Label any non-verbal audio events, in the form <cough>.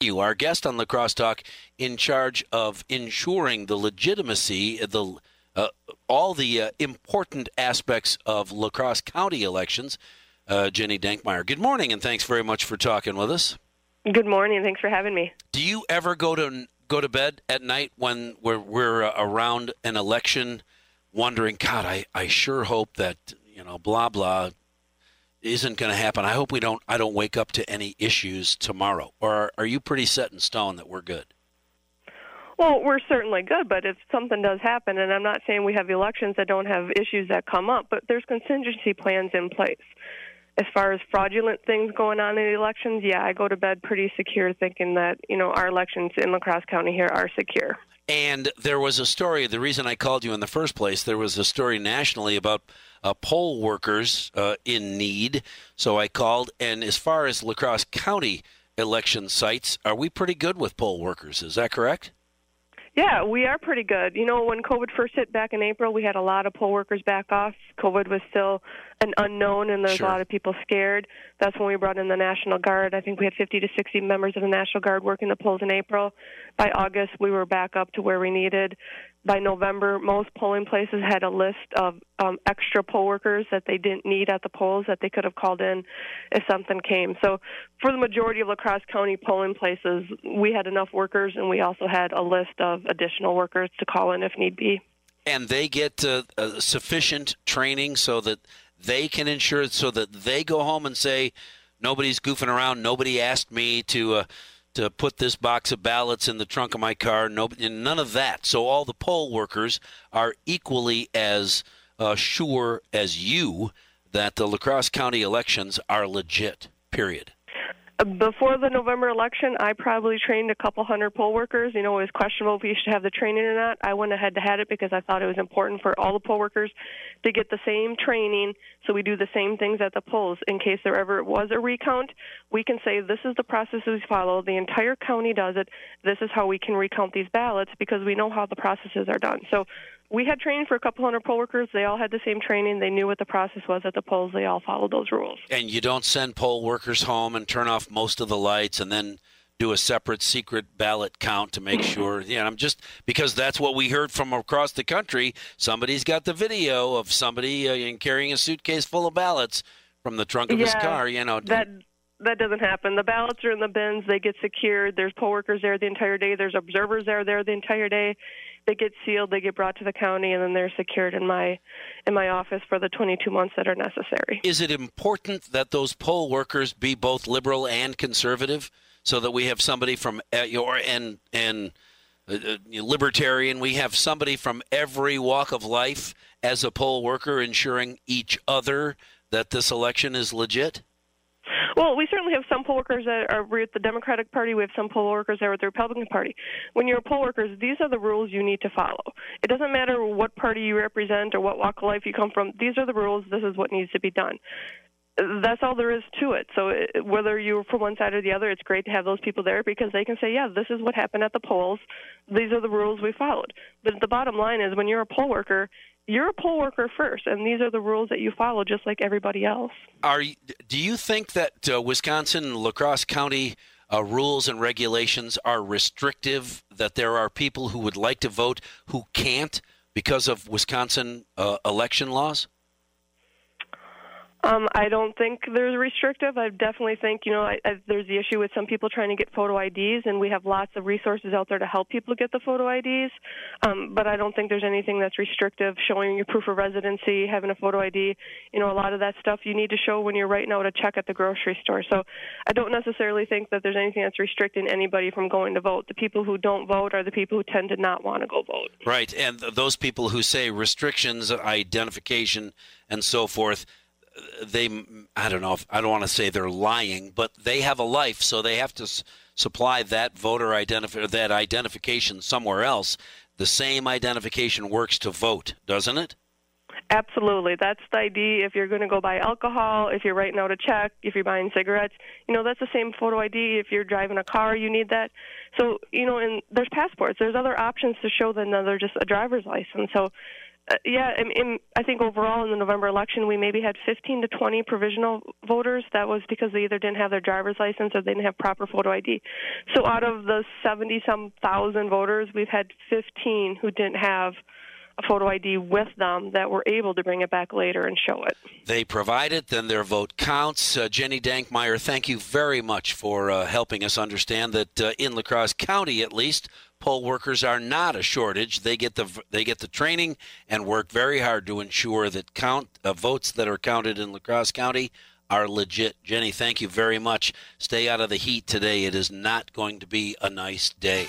You, our guest on La Crosse Talk, in charge of ensuring the legitimacy, the uh, all the uh, important aspects of La Crosse County elections. Uh, Ginny Dankmeier. Good morning, and thanks very much for talking with us. Good morning. Thanks for having me. Do you ever go to go to bed at night when we're, we're uh, around an election, wondering, God, I, I sure hope that you know, blah blah, isn't going to happen. I hope we don't. I don't wake up to any issues tomorrow. Or are, you pretty set in stone that we're good? Well, we're certainly good, but if something does happen, and I'm not saying we have elections that don't have issues that come up, but there's contingency plans in place. As far as fraudulent things going on in the elections, yeah, I go to bed pretty secure thinking that, you know, our elections in La Crosse County here are secure. And there was a story, the reason I called you in the first place, there was a story nationally about uh, poll workers uh, in need. So I called, and as far as La Crosse County election sites, are we pretty good with poll workers? Is that correct? Yeah, we are pretty good. You know, when COVID first hit back in April, we had a lot of poll workers back off. COVID was still an unknown, and there's sure. a lot of people scared. That's when we brought in the National Guard. I think we had 50 to 60 members of the National Guard working the polls in April. By August, we were back up to where we needed by November, most polling places had a list of um, extra poll workers that they didn't need at the polls that they could have called in if something came. So, for the majority of La Crosse County polling places, we had enough workers, and we also had a list of additional workers to call in if need be. And they get uh, uh, sufficient training so that they can ensure, so that they go home and say, nobody's goofing around. Nobody asked me to. Uh, to put this box of ballots in the trunk of my car. No, none of that. So all the poll workers are equally as uh, sure as you that the La Crosse County elections are legit. Period Uh, before the November election, I probably trained a couple hundred poll workers. You know, it was questionable if we should have the training or not. I went ahead to had it because I thought it was important for all the poll workers to get the same training so we do the same things at the polls. In case there ever was a recount, we can say this is the process we follow. The entire county does it. This is how we can recount these ballots because we know how the processes are done. So we had training for a couple hundred poll workers. They all had the same training. They knew what the process was at the polls. They all followed those rules. And you don't send poll workers home and turn off most of the lights and then do a separate secret ballot count to make sure. <laughs> Yeah, I'm just because that's what we heard from across the country. Somebody's got the video of somebody uh, carrying a suitcase full of ballots from the trunk of yeah, his car. You know that that doesn't happen. The ballots are in the bins. They get secured. There's poll workers there the entire day. There's observers there there the entire day. They get sealed. They get brought to the county, and then they're secured in my in my office for the 22 months that are necessary. Is it important that those poll workers be both liberal and conservative, so that we have somebody from uh, your and and uh, uh, libertarian? We have somebody from every walk of life as a poll worker, ensuring each other that this election is legit. Well, we certainly have some poll workers that are with the Democratic Party. We have some poll workers that are with the Republican Party. When you're a poll workers, these are the rules you need to follow. It doesn't matter what party you represent or what walk of life you come from. These are the rules. This is what needs to be done that's all there is to it. So it, whether you're from one side or the other, it's great to have those people there because they can say, yeah, this is what happened at the polls. These are the rules we followed. But the bottom line is when you're a poll worker, you're a poll worker first, and these are the rules that you follow, just like everybody else. Are you, do you think that uh, Wisconsin, La Crosse County uh, rules and regulations are restrictive? That there are people who would like to vote who can't because of Wisconsin uh, election laws? Um, I don't think there's restrictive. I definitely think, you know, I, I, there's the issue with some people trying to get photo IDs, and we have lots of resources out there to help people get the photo IDs. Um, but I don't think there's anything that's restrictive. Showing your proof of residency, having a photo ID, you know, a lot of that stuff you need to show when you're writing out a check at the grocery store. So I don't necessarily think that there's anything that's restricting anybody from going to vote. The people who don't vote are the people who tend to not want to go vote. Right, and those people who say restrictions, identification, and so forth they I don't know if I don't want to say they're lying, but they have a life, so they have to s- supply that voter identif- that identification somewhere else. The same identification works to vote, doesn't it? Absolutely. That's the ID. If you're going to go buy alcohol, if you're writing out a check, if you're buying cigarettes, you know, that's the same photo ID. If you're driving a car, you need that. So, you know, and there's passports. There's other options to show than another just a driver's license. So Uh, yeah, in, in, I think overall in the November election, we maybe had 15 to 20 provisional voters. That was because they either didn't have their driver's license or they didn't have proper photo ID. So out of the 70 some thousand voters, we've had 15 who didn't have a photo ID with them that were able to bring it back later and show it. They provide it, then their vote counts. Uh, Ginny Dankmeier, thank you very much for uh, helping us understand that uh, in La Crosse County, at least, poll workers are not a shortage. They get the they get the training and work very hard to ensure that count uh, votes that are counted in La Crosse County are legit. Jenny, thank you very much. Stay out of the heat today. It is not going to be a nice day.